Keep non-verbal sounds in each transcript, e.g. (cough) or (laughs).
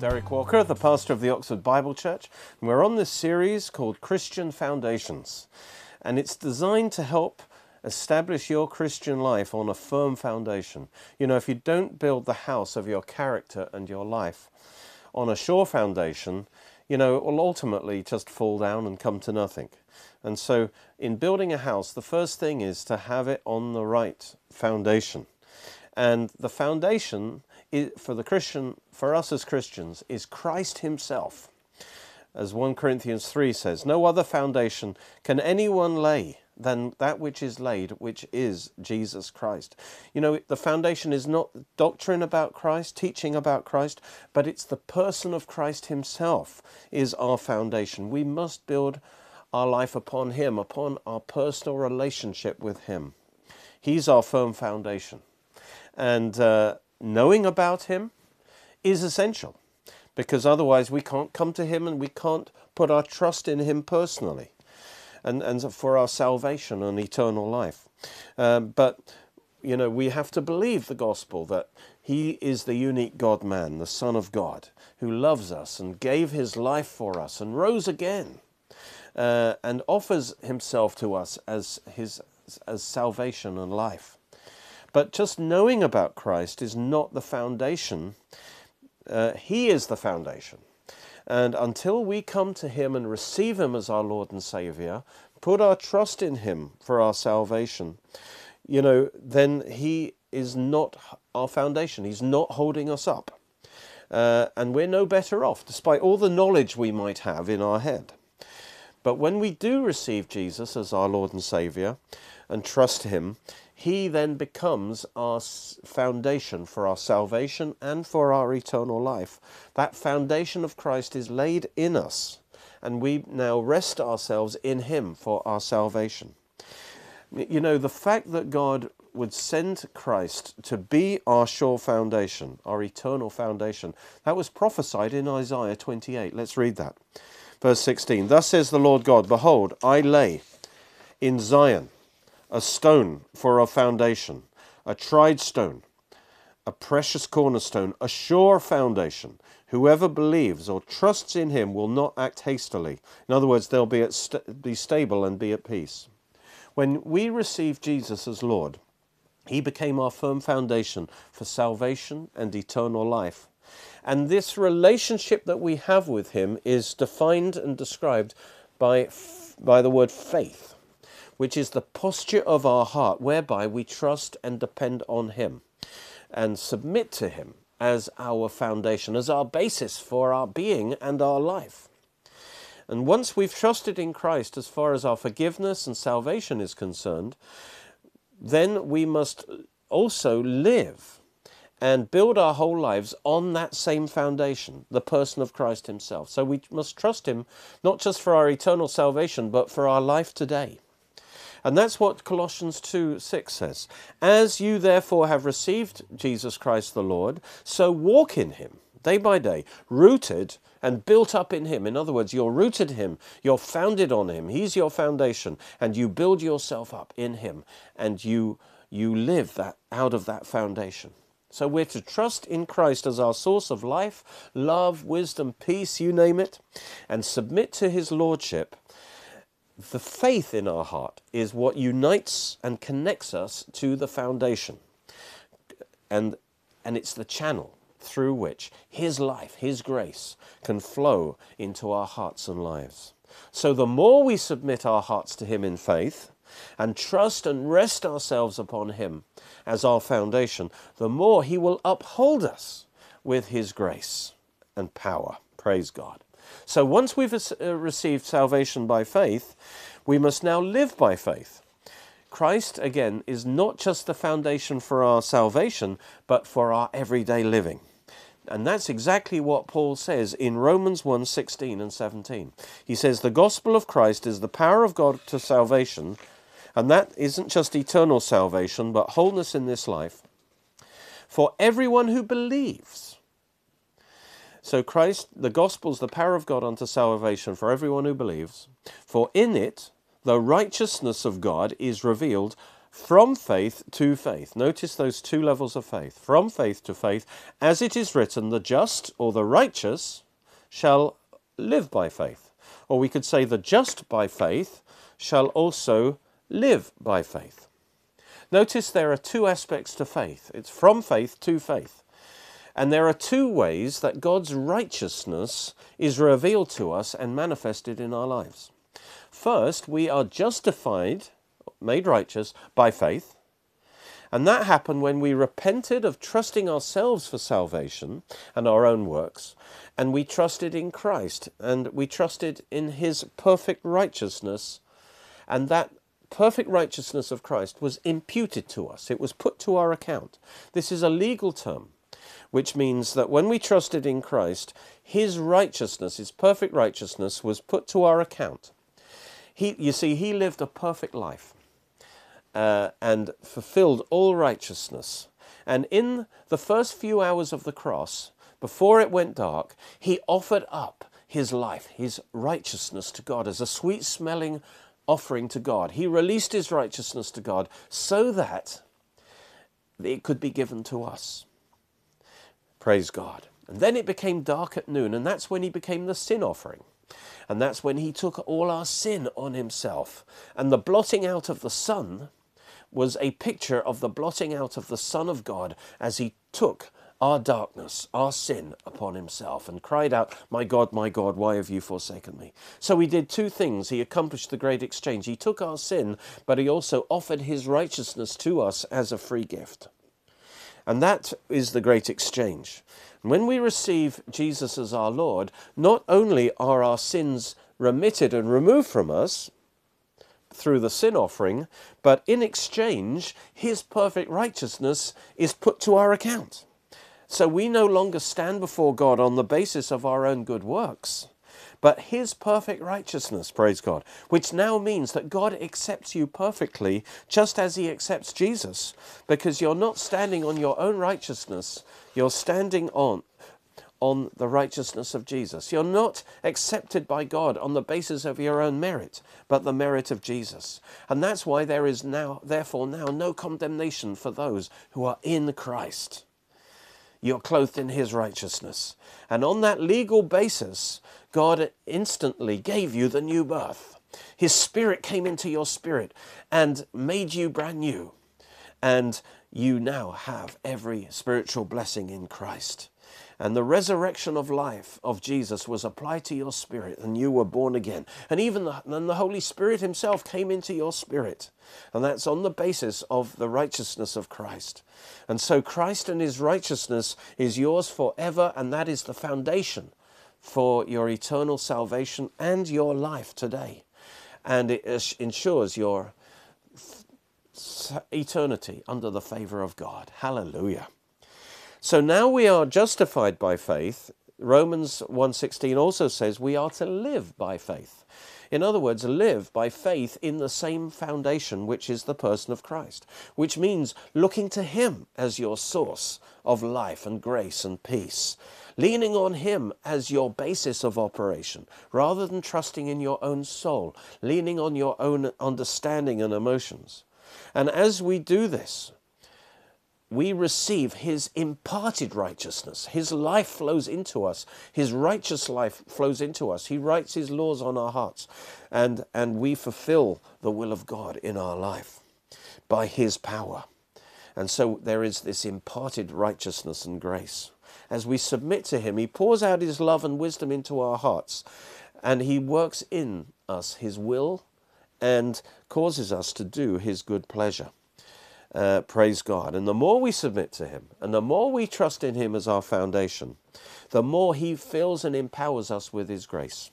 Derek Walker, the pastor of the Oxford Bible Church, and we're on this series called Christian Foundations. And it's designed to help establish your Christian life on a firm foundation. You know, if you don't build the house of your character and your life on a sure foundation, you know, it will ultimately just fall down and come to nothing. And so, in building a house, the first thing is to have it on the right foundation. And the foundation for the Christian, for us as Christians, is Christ Himself. As 1 Corinthians 3 says, no other foundation can anyone lay than that which is laid, which is Jesus Christ. You know, the foundation is not doctrine about Christ, teaching about Christ, but it's the person of Christ Himself is our foundation. We must build our life upon Him, upon our personal relationship with Him. He's our firm foundation. And uh, knowing about Him is essential because otherwise we can't come to Him and we can't put our trust in Him personally and, and for our salvation and eternal life. Um, but, you know, we have to believe the gospel that He is the unique God man, the Son of God, who loves us and gave His life for us and rose again. Uh, and offers himself to us as his as salvation and life. But just knowing about Christ is not the foundation. Uh, he is the foundation. And until we come to Him and receive Him as our Lord and Savior, put our trust in Him for our salvation, you know, then He is not our foundation. He's not holding us up. Uh, and we're no better off, despite all the knowledge we might have in our head. But when we do receive Jesus as our Lord and Savior and trust Him, he then becomes our foundation for our salvation and for our eternal life. That foundation of Christ is laid in us, and we now rest ourselves in Him for our salvation. You know, the fact that God would send Christ to be our sure foundation, our eternal foundation, that was prophesied in Isaiah 28. Let's read that. Verse 16 Thus says the Lord God, Behold, I lay in Zion a stone for a foundation, a tried stone, a precious cornerstone, a sure foundation. Whoever believes or trusts in him will not act hastily. In other words, they'll be, st- be stable and be at peace. When we receive Jesus as Lord, he became our firm foundation for salvation and eternal life. And this relationship that we have with him is defined and described by, by the word faith which is the posture of our heart whereby we trust and depend on Him and submit to Him as our foundation, as our basis for our being and our life. And once we've trusted in Christ as far as our forgiveness and salvation is concerned, then we must also live and build our whole lives on that same foundation, the person of Christ Himself. So we must trust Him not just for our eternal salvation, but for our life today. And that's what Colossians 2 6 says. As you therefore have received Jesus Christ the Lord, so walk in him day by day, rooted and built up in him. In other words, you're rooted in him, you're founded on him, he's your foundation, and you build yourself up in him, and you you live that out of that foundation. So we're to trust in Christ as our source of life, love, wisdom, peace, you name it, and submit to his lordship the faith in our heart is what unites and connects us to the foundation. And, and it's the channel through which His life, His grace can flow into our hearts and lives. So the more we submit our hearts to Him in faith and trust and rest ourselves upon Him as our foundation, the more He will uphold us with His grace and power. Praise God. So once we've uh, received salvation by faith, we must now live by faith. Christ, again, is not just the foundation for our salvation, but for our everyday living. And that's exactly what Paul says in Romans 1 16 and 17. He says, The gospel of Christ is the power of God to salvation, and that isn't just eternal salvation, but wholeness in this life, for everyone who believes. So Christ, the gospel is the power of God unto salvation for everyone who believes. For in it the righteousness of God is revealed from faith to faith. Notice those two levels of faith. From faith to faith, as it is written, the just or the righteous shall live by faith. Or we could say, the just by faith shall also live by faith. Notice there are two aspects to faith it's from faith to faith. And there are two ways that God's righteousness is revealed to us and manifested in our lives. First, we are justified, made righteous by faith. And that happened when we repented of trusting ourselves for salvation and our own works, and we trusted in Christ, and we trusted in His perfect righteousness, and that perfect righteousness of Christ was imputed to us. It was put to our account. This is a legal term which means that when we trusted in Christ, his righteousness, his perfect righteousness, was put to our account. He, you see, he lived a perfect life uh, and fulfilled all righteousness. And in the first few hours of the cross, before it went dark, he offered up his life, his righteousness to God as a sweet smelling offering to God. He released his righteousness to God so that it could be given to us. Praise God. And then it became dark at noon, and that's when he became the sin offering. And that's when he took all our sin on himself. And the blotting out of the sun was a picture of the blotting out of the Son of God as he took our darkness, our sin upon himself and cried out, My God, my God, why have you forsaken me? So he did two things. He accomplished the great exchange. He took our sin, but he also offered his righteousness to us as a free gift. And that is the great exchange. When we receive Jesus as our Lord, not only are our sins remitted and removed from us through the sin offering, but in exchange, His perfect righteousness is put to our account. So we no longer stand before God on the basis of our own good works but his perfect righteousness, praise God, which now means that God accepts you perfectly just as he accepts Jesus, because you're not standing on your own righteousness, you're standing on on the righteousness of Jesus. You're not accepted by God on the basis of your own merit, but the merit of Jesus. And that's why there is now, therefore, now no condemnation for those who are in Christ. You're clothed in his righteousness. And on that legal basis, God instantly gave you the new birth. His spirit came into your spirit and made you brand new. And you now have every spiritual blessing in Christ. And the resurrection of life of Jesus was applied to your spirit, and you were born again. And even the, and the Holy Spirit Himself came into your spirit. And that's on the basis of the righteousness of Christ. And so Christ and His righteousness is yours forever, and that is the foundation for your eternal salvation and your life today. And it ensures your eternity under the favor of God. Hallelujah. So now we are justified by faith. Romans 1:16 also says we are to live by faith. In other words, live by faith in the same foundation which is the person of Christ, which means looking to him as your source of life and grace and peace leaning on Him as your basis of operation, rather than trusting in your own soul, leaning on your own understanding and emotions. And as we do this, we receive His imparted righteousness. His life flows into us. His righteous life flows into us. He writes His laws on our hearts. And, and we fulfill the will of God in our life by His power. And so there is this imparted righteousness and grace as we submit to Him, He pours out His love and wisdom into our hearts, and He works in us His will and causes us to do His good pleasure. Uh, praise God. And the more we submit to Him, and the more we trust in Him as our foundation, the more He fills and empowers us with His grace.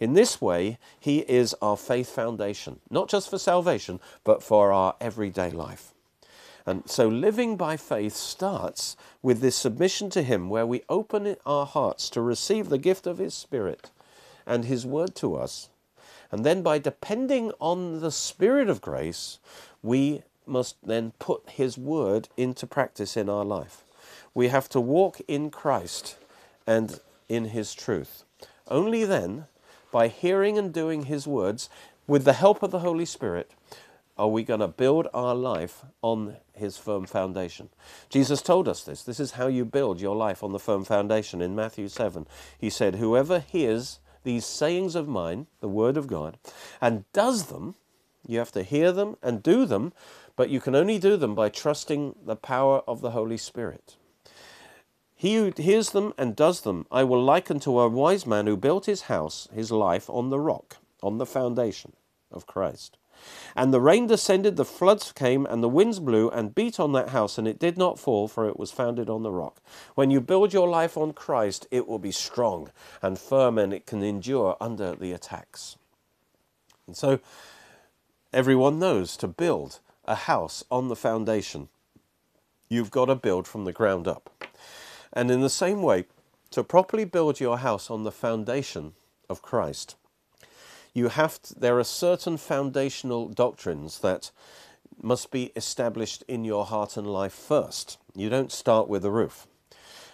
In this way, He is our faith foundation, not just for salvation, but for our everyday life. And so living by faith starts with this submission to Him, where we open our hearts to receive the gift of His Spirit and His word to us. And then by depending on the Spirit of grace, we must then put His word into practice in our life. We have to walk in Christ and in His truth. Only then, by hearing and doing His words, with the help of the Holy Spirit, are we going to build our life on his firm foundation? Jesus told us this. This is how you build your life on the firm foundation. In Matthew 7, he said, Whoever hears these sayings of mine, the word of God, and does them, you have to hear them and do them, but you can only do them by trusting the power of the Holy Spirit. He who hears them and does them, I will liken to a wise man who built his house, his life, on the rock, on the foundation of Christ. And the rain descended, the floods came, and the winds blew and beat on that house, and it did not fall, for it was founded on the rock. When you build your life on Christ, it will be strong and firm, and it can endure under the attacks. And so, everyone knows to build a house on the foundation, you've got to build from the ground up. And in the same way, to properly build your house on the foundation of Christ, you have to, there are certain foundational doctrines that must be established in your heart and life first. You don't start with the roof.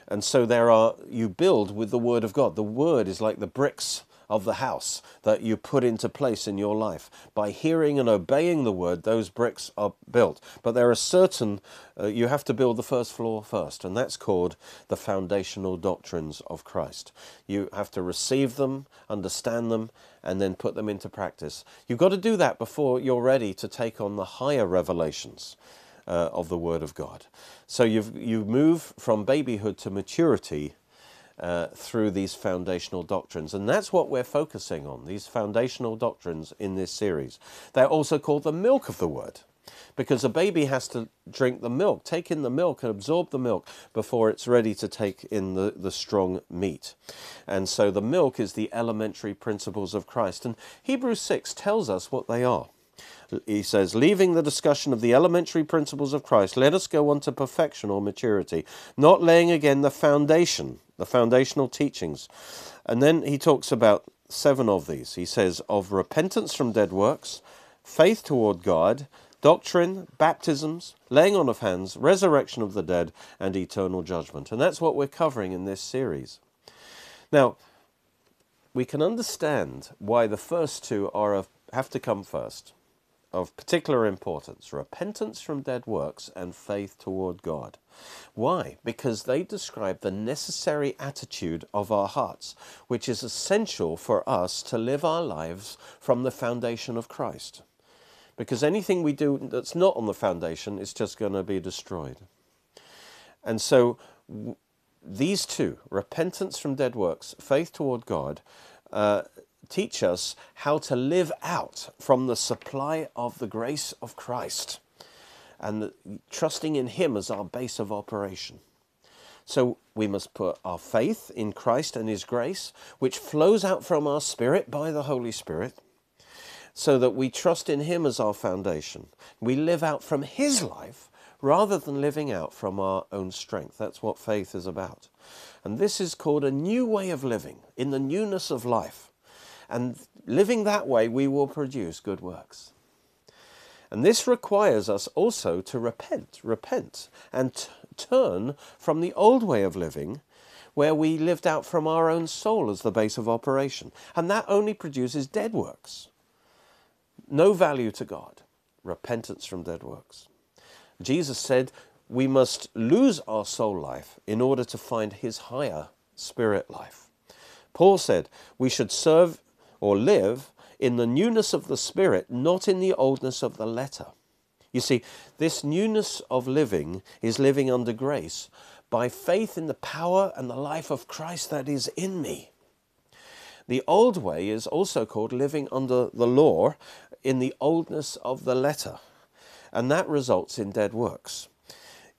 And so there are you build with the word of God. The word is like the bricks of the house that you put into place in your life. By hearing and obeying the word, those bricks are built. But there are certain, uh, you have to build the first floor first, and that's called the foundational doctrines of Christ. You have to receive them, understand them, and then put them into practice. You've got to do that before you're ready to take on the higher revelations. Uh, of the Word of God. So you you move from babyhood to maturity uh, through these foundational doctrines. And that's what we're focusing on, these foundational doctrines in this series. They're also called the milk of the word because a baby has to drink the milk, take in the milk and absorb the milk before it's ready to take in the, the strong meat. And so the milk is the elementary principles of Christ. And Hebrews 6 tells us what they are. He says, leaving the discussion of the elementary principles of Christ, let us go on to perfection or maturity, not laying again the foundation the foundational teachings. And then he talks about seven of these. He says, of repentance from dead works, faith toward God, doctrine, baptisms, laying on of hands, resurrection of the dead, and eternal judgment. And that's what we're covering in this series. Now, we can understand why the first two are have to come first of particular importance repentance from dead works and faith toward God. Why? Because they describe the necessary attitude of our hearts, which is essential for us to live our lives from the foundation of Christ. Because anything we do that's not on the foundation is just going to be destroyed. And so, these two, repentance from dead works, faith toward God, uh, teach us how to live out from the supply of the grace of Christ and trusting in Him as our base of operation. So we must put our faith in Christ and His grace, which flows out from our spirit by the Holy Spirit, so that we trust in Him as our foundation. We live out from His life rather than living out from our own strength. That's what faith is about. And this is called a new way of living, in the newness of life. And living that way, we will produce good works. And this requires us also to repent, repent, and turn from the old way of living where we lived out from our own soul as the base of operation. And that only produces dead works. No value to God. Repentance from dead works. Jesus said we must lose our soul life in order to find his higher spirit life. Paul said we should serve or live in the newness of the Spirit, not in the oldness of the letter. You see, this newness of living is living under grace by faith in the power and the life of Christ that is in me. The old way is also called living under the law in the oldness of the letter, and that results in dead works.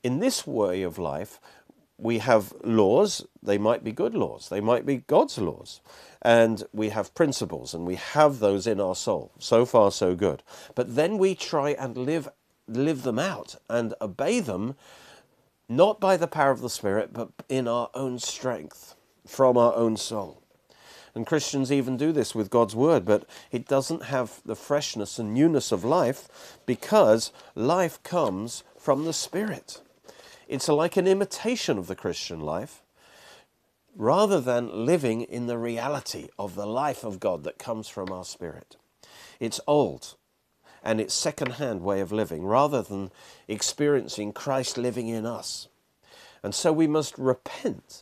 In this way of life, we have laws, they might be good laws, they might be God's laws, and we have principles, and we have those in our soul. So far, so good. But then we try and live, live them out and obey them, not by the power of the Spirit, but in our own strength, from our own soul. And Christians even do this with God's Word, but it doesn't have the freshness and newness of life because life comes from the Spirit. It's like an imitation of the Christian life rather than living in the reality of the life of God that comes from our spirit. It's old and its second hand way of living rather than experiencing Christ living in us. And so we must repent.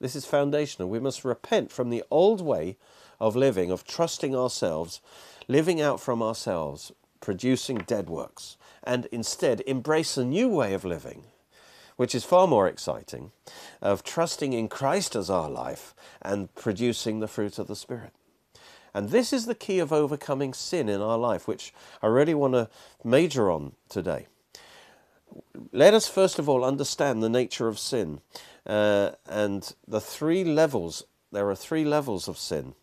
This is foundational. We must repent from the old way of living, of trusting ourselves, living out from ourselves, producing dead works, and instead embrace a new way of living, which is far more exciting, of trusting in Christ as our life and producing the fruit of the Spirit. And this is the key of overcoming sin in our life, which I really want to major on today. Let us first of all understand the nature of sin uh, and the three levels. There are three levels of sin.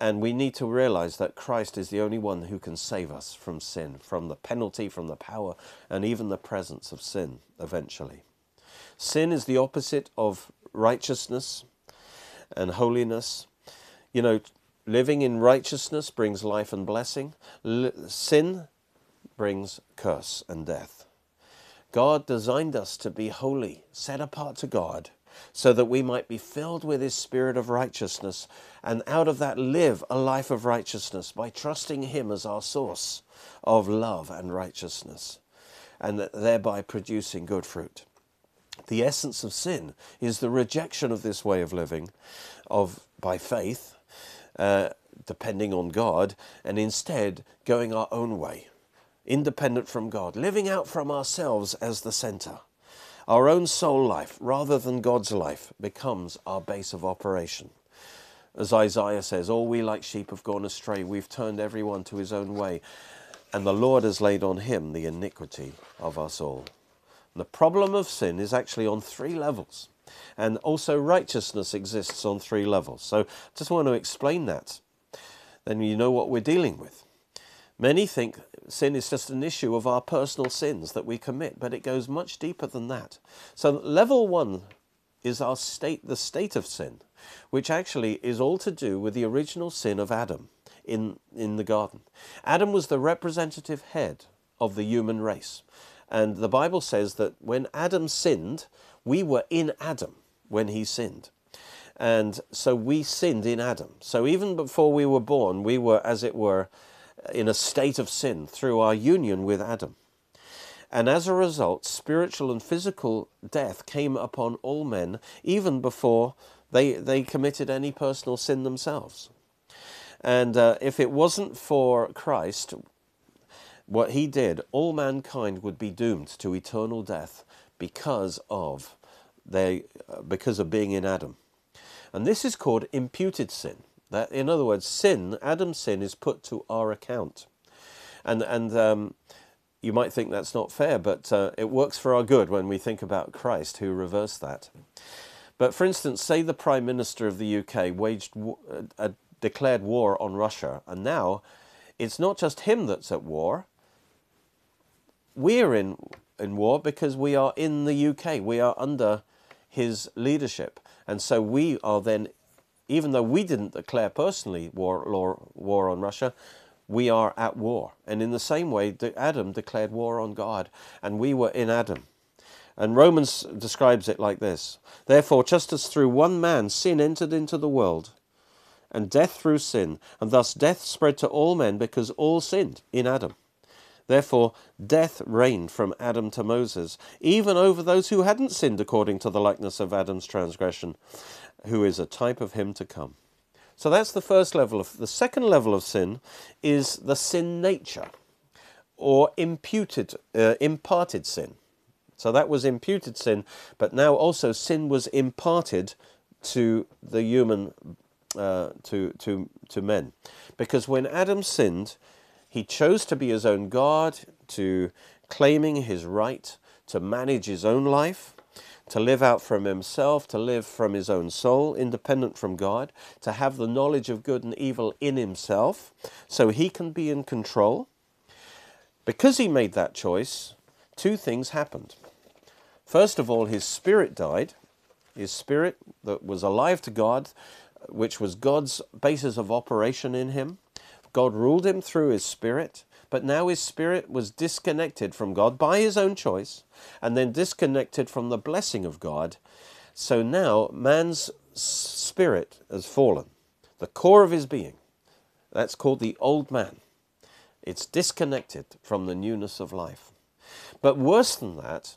And we need to realize that Christ is the only one who can save us from sin, from the penalty, from the power, and even the presence of sin eventually. Sin is the opposite of righteousness and holiness. You know, Living in righteousness brings life and blessing. Sin brings curse and death. God designed us to be holy, set apart to God, so that we might be filled with His Spirit of righteousness, and out of that live a life of righteousness by trusting Him as our source of love and righteousness, and thereby producing good fruit. The essence of sin is the rejection of this way of living, of by faith, uh, depending on God, and instead going our own way, independent from God, living out from ourselves as the center. Our own soul life, rather than God's life, becomes our base of operation. As Isaiah says, All we like sheep have gone astray, we've turned everyone to his own way, and the Lord has laid on him the iniquity of us all. The problem of sin is actually on three levels. And also, righteousness exists on three levels. So, just want to explain that. Then you know what we're dealing with. Many think sin is just an issue of our personal sins that we commit, but it goes much deeper than that. So, level one is our state, the state of sin, which actually is all to do with the original sin of Adam in, in the garden. Adam was the representative head of the human race. And the Bible says that when Adam sinned, we were in Adam when he sinned. And so we sinned in Adam. So even before we were born, we were, as it were, in a state of sin through our union with Adam. And as a result, spiritual and physical death came upon all men, even before they, they committed any personal sin themselves. And uh, if it wasn't for Christ, what he did, all mankind would be doomed to eternal death because of they, uh, because of being in Adam. And this is called imputed sin. That, in other words, sin, Adam's sin, is put to our account. And, and um, you might think that's not fair, but uh, it works for our good when we think about Christ who reversed that. But for instance, say the Prime Minister of the UK waged a, uh, declared war on Russia, and now it's not just him that's at war. We're in in war because we are in the UK. We are under his leadership. And so we are then, even though we didn't declare personally war, war, war on Russia, we are at war. And in the same way, Adam declared war on God, and we were in Adam. And Romans describes it like this Therefore, just as through one man sin entered into the world, and death through sin, and thus death spread to all men because all sinned in Adam. Therefore, death reigned from Adam to Moses, even over those who hadn't sinned according to the likeness of Adam's transgression, who is a type of him to come. So that's the first level of the second level of sin is the sin nature or imputed uh, imparted sin. So that was imputed sin, but now also sin was imparted to the human uh, to to to men. Because when Adam sinned, he chose to be his own God, to claiming his right to manage his own life, to live out from himself, to live from his own soul, independent from God, to have the knowledge of good and evil in himself, so he can be in control. Because he made that choice, two things happened. First of all, his spirit died. His spirit that was alive to God, which was God's basis of operation in him, God ruled him through his spirit, but now his spirit was disconnected from God by his own choice, and then disconnected from the blessing of God. So now man's spirit has fallen, the core of his being. That's called the old man. It's disconnected from the newness of life. But worse than that,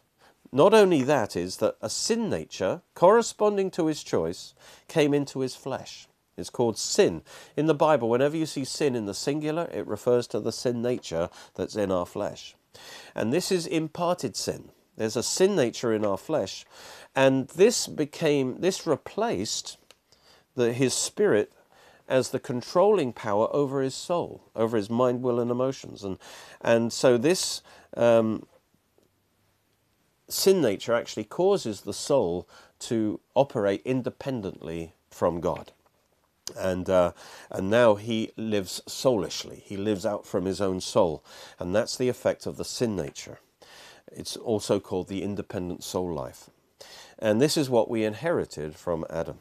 not only that is that a sin nature corresponding to his choice came into his flesh. It's called sin. In the Bible, whenever you see sin in the singular, it refers to the sin nature that's in our flesh. And this is imparted sin. There's a sin nature in our flesh. And this became, this replaced the, his spirit as the controlling power over his soul, over his mind, will, and emotions. And, and so this um, sin nature actually causes the soul to operate independently from God. And, uh, and now he lives soulishly. He lives out from his own soul. And that's the effect of the sin nature. It's also called the independent soul life. And this is what we inherited from Adam.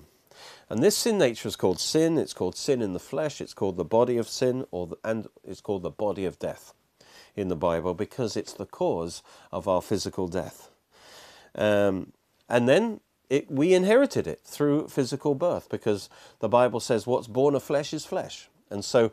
And this sin nature is called sin. It's called sin in the flesh. It's called the body of sin, or the, and it's called the body of death in the Bible because it's the cause of our physical death. Um, and then it, we inherited it through physical birth because the Bible says what's born of flesh is flesh. And so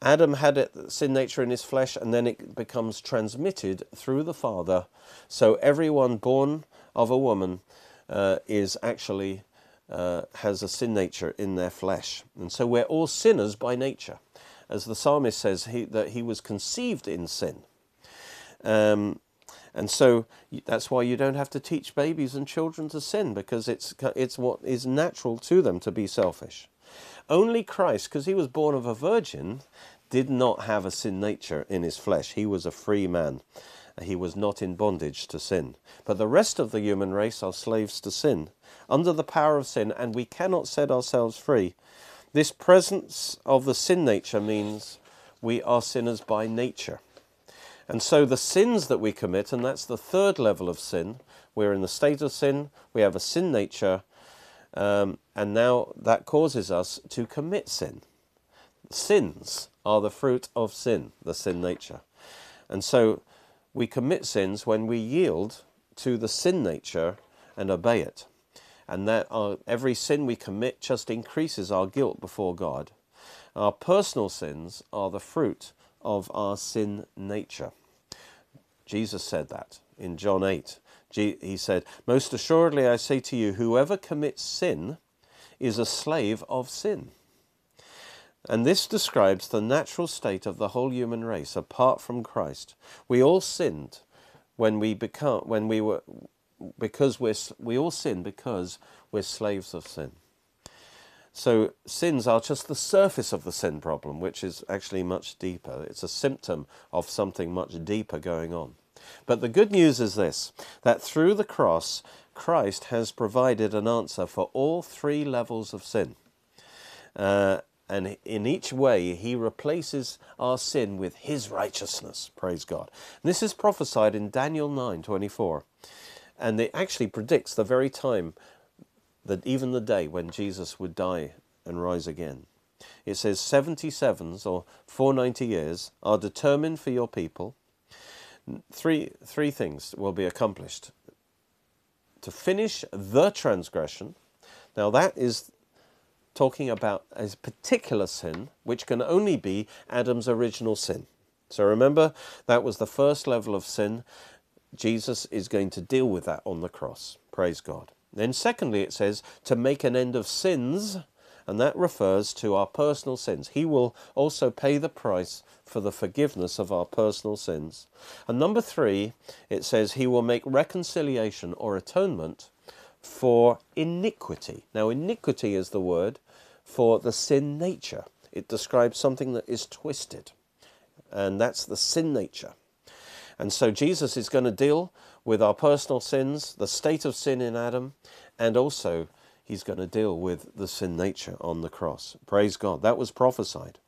Adam had it, sin nature in his flesh, and then it becomes transmitted through the Father. So everyone born of a woman uh, is actually uh, has a sin nature in their flesh. And so we're all sinners by nature. As the psalmist says, he, that he was conceived in sin. Um, and so that's why you don't have to teach babies and children to sin because it's, it's what is natural to them to be selfish. Only Christ, because he was born of a virgin, did not have a sin nature in his flesh. He was a free man. He was not in bondage to sin. But the rest of the human race are slaves to sin, under the power of sin, and we cannot set ourselves free. This presence of the sin nature means we are sinners by nature. And so the sins that we commit, and that's the third level of sin, we're in the state of sin, we have a sin nature, um, and now that causes us to commit sin. Sins are the fruit of sin, the sin nature. And so we commit sins when we yield to the sin nature and obey it. And that our, every sin we commit just increases our guilt before God. Our personal sins are the fruit of our sin nature. Jesus said that in John 8. He said, Most assuredly I say to you, whoever commits sin is a slave of sin. And this describes the natural state of the whole human race apart from Christ. We all sinned when we become when we were because we're we all sin because we're slaves of sin. So sins are just the surface of the sin problem, which is actually much deeper. It's a symptom of something much deeper going on. But the good news is this that through the cross, Christ has provided an answer for all three levels of sin. Uh, and in each way, he replaces our sin with his righteousness. Praise God. And this is prophesied in Daniel 9 24. And it actually predicts the very time that even the day when Jesus would die and rise again. It says 77s or 490 years are determined for your people. Three, three things will be accomplished. To finish the transgression. Now, that is talking about a particular sin, which can only be Adam's original sin. So remember, that was the first level of sin. Jesus is going to deal with that on the cross. Praise God. Then, secondly, it says to make an end of sins, and that refers to our personal sins. He will also pay the price for the forgiveness of our personal sins. And number three, it says he will make reconciliation or atonement for iniquity. Now, iniquity is the word for the sin nature. It describes something that is twisted, and that's the sin nature. And so Jesus is going to deal with our personal sins, the state of sin in Adam, and also he's going to deal with the sin nature on the cross. Praise God. That was prophesied.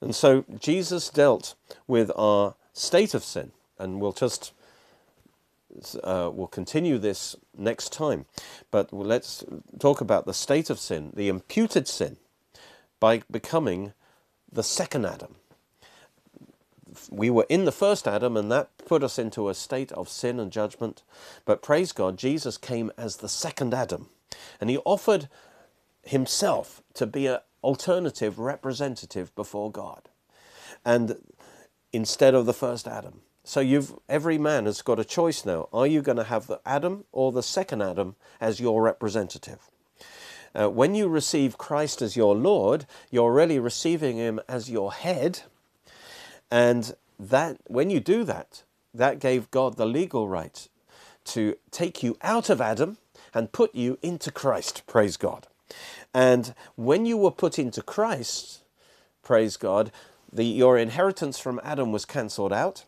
And so Jesus dealt with our state of sin, and we'll just uh, we'll continue this next time. But let's talk about the state of sin, the imputed sin, by becoming the second Adam we were in the first Adam, and that put us into a state of sin and judgment. But praise God, Jesus came as the second Adam, and he offered himself to be an alternative representative before God. And instead of the first Adam. So you've every man has got a choice now. Are you going to have the Adam or the second Adam as your representative? Uh, when you receive Christ as your Lord, you're really receiving Him as your head, and that when you do that, that gave God the legal right to take you out of Adam and put you into Christ. Praise God. And when you were put into Christ, praise God, the, your inheritance from Adam was cancelled out,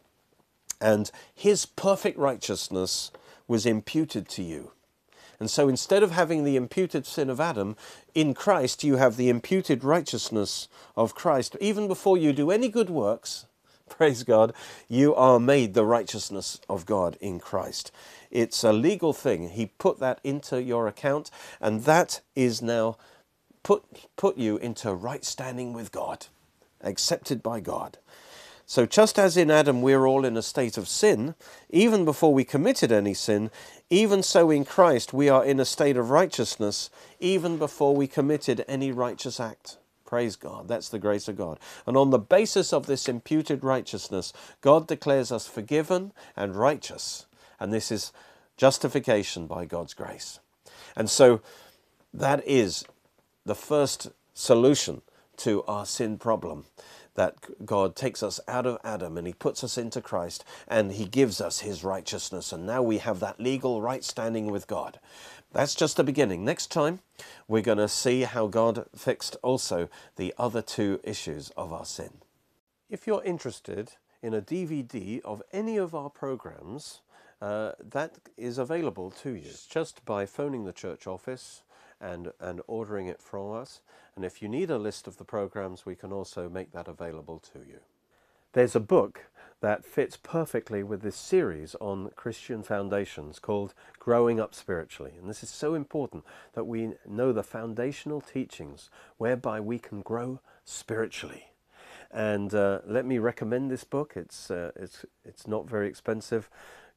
and his perfect righteousness was imputed to you. And so instead of having the imputed sin of Adam, in Christ you have the imputed righteousness of Christ. Even before you do any good works, (laughs) praise God, you are made the righteousness of God in Christ. It's a legal thing. He put that into your account, and that is now put, put you into right standing with God, accepted by God. So, just as in Adam we're all in a state of sin, even before we committed any sin, even so in Christ we are in a state of righteousness, even before we committed any righteous act. Praise God. That's the grace of God. And on the basis of this imputed righteousness, God declares us forgiven and righteous. And this is justification by God's grace. And so that is the first solution to our sin problem that God takes us out of Adam and he puts us into Christ and he gives us his righteousness. And now we have that legal right standing with God. That's just the beginning. Next time, we're going to see how God fixed also the other two issues of our sin. If you're interested in a DVD of any of our programs, uh, that is available to you just by phoning the church office and, and ordering it from us. And if you need a list of the programs, we can also make that available to you. There's a book that fits perfectly with this series on Christian foundations called Growing Up Spiritually. And this is so important that we know the foundational teachings whereby we can grow spiritually. And uh, let me recommend this book. It's, uh, it's, it's not very expensive.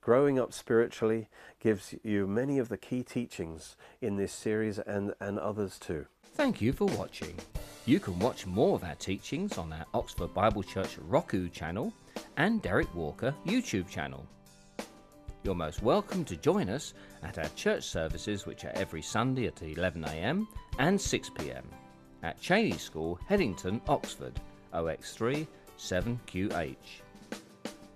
Growing Up Spiritually gives you many of the key teachings in this series and, and others too. Thank you for watching. You can watch more of our teachings on our Oxford Bible Church Roku channel and Derek Walker YouTube channel. You're most welcome to join us at our church services, which are every Sunday at 11am and 6pm at Cheney School, Headington, Oxford, OX3 7QH.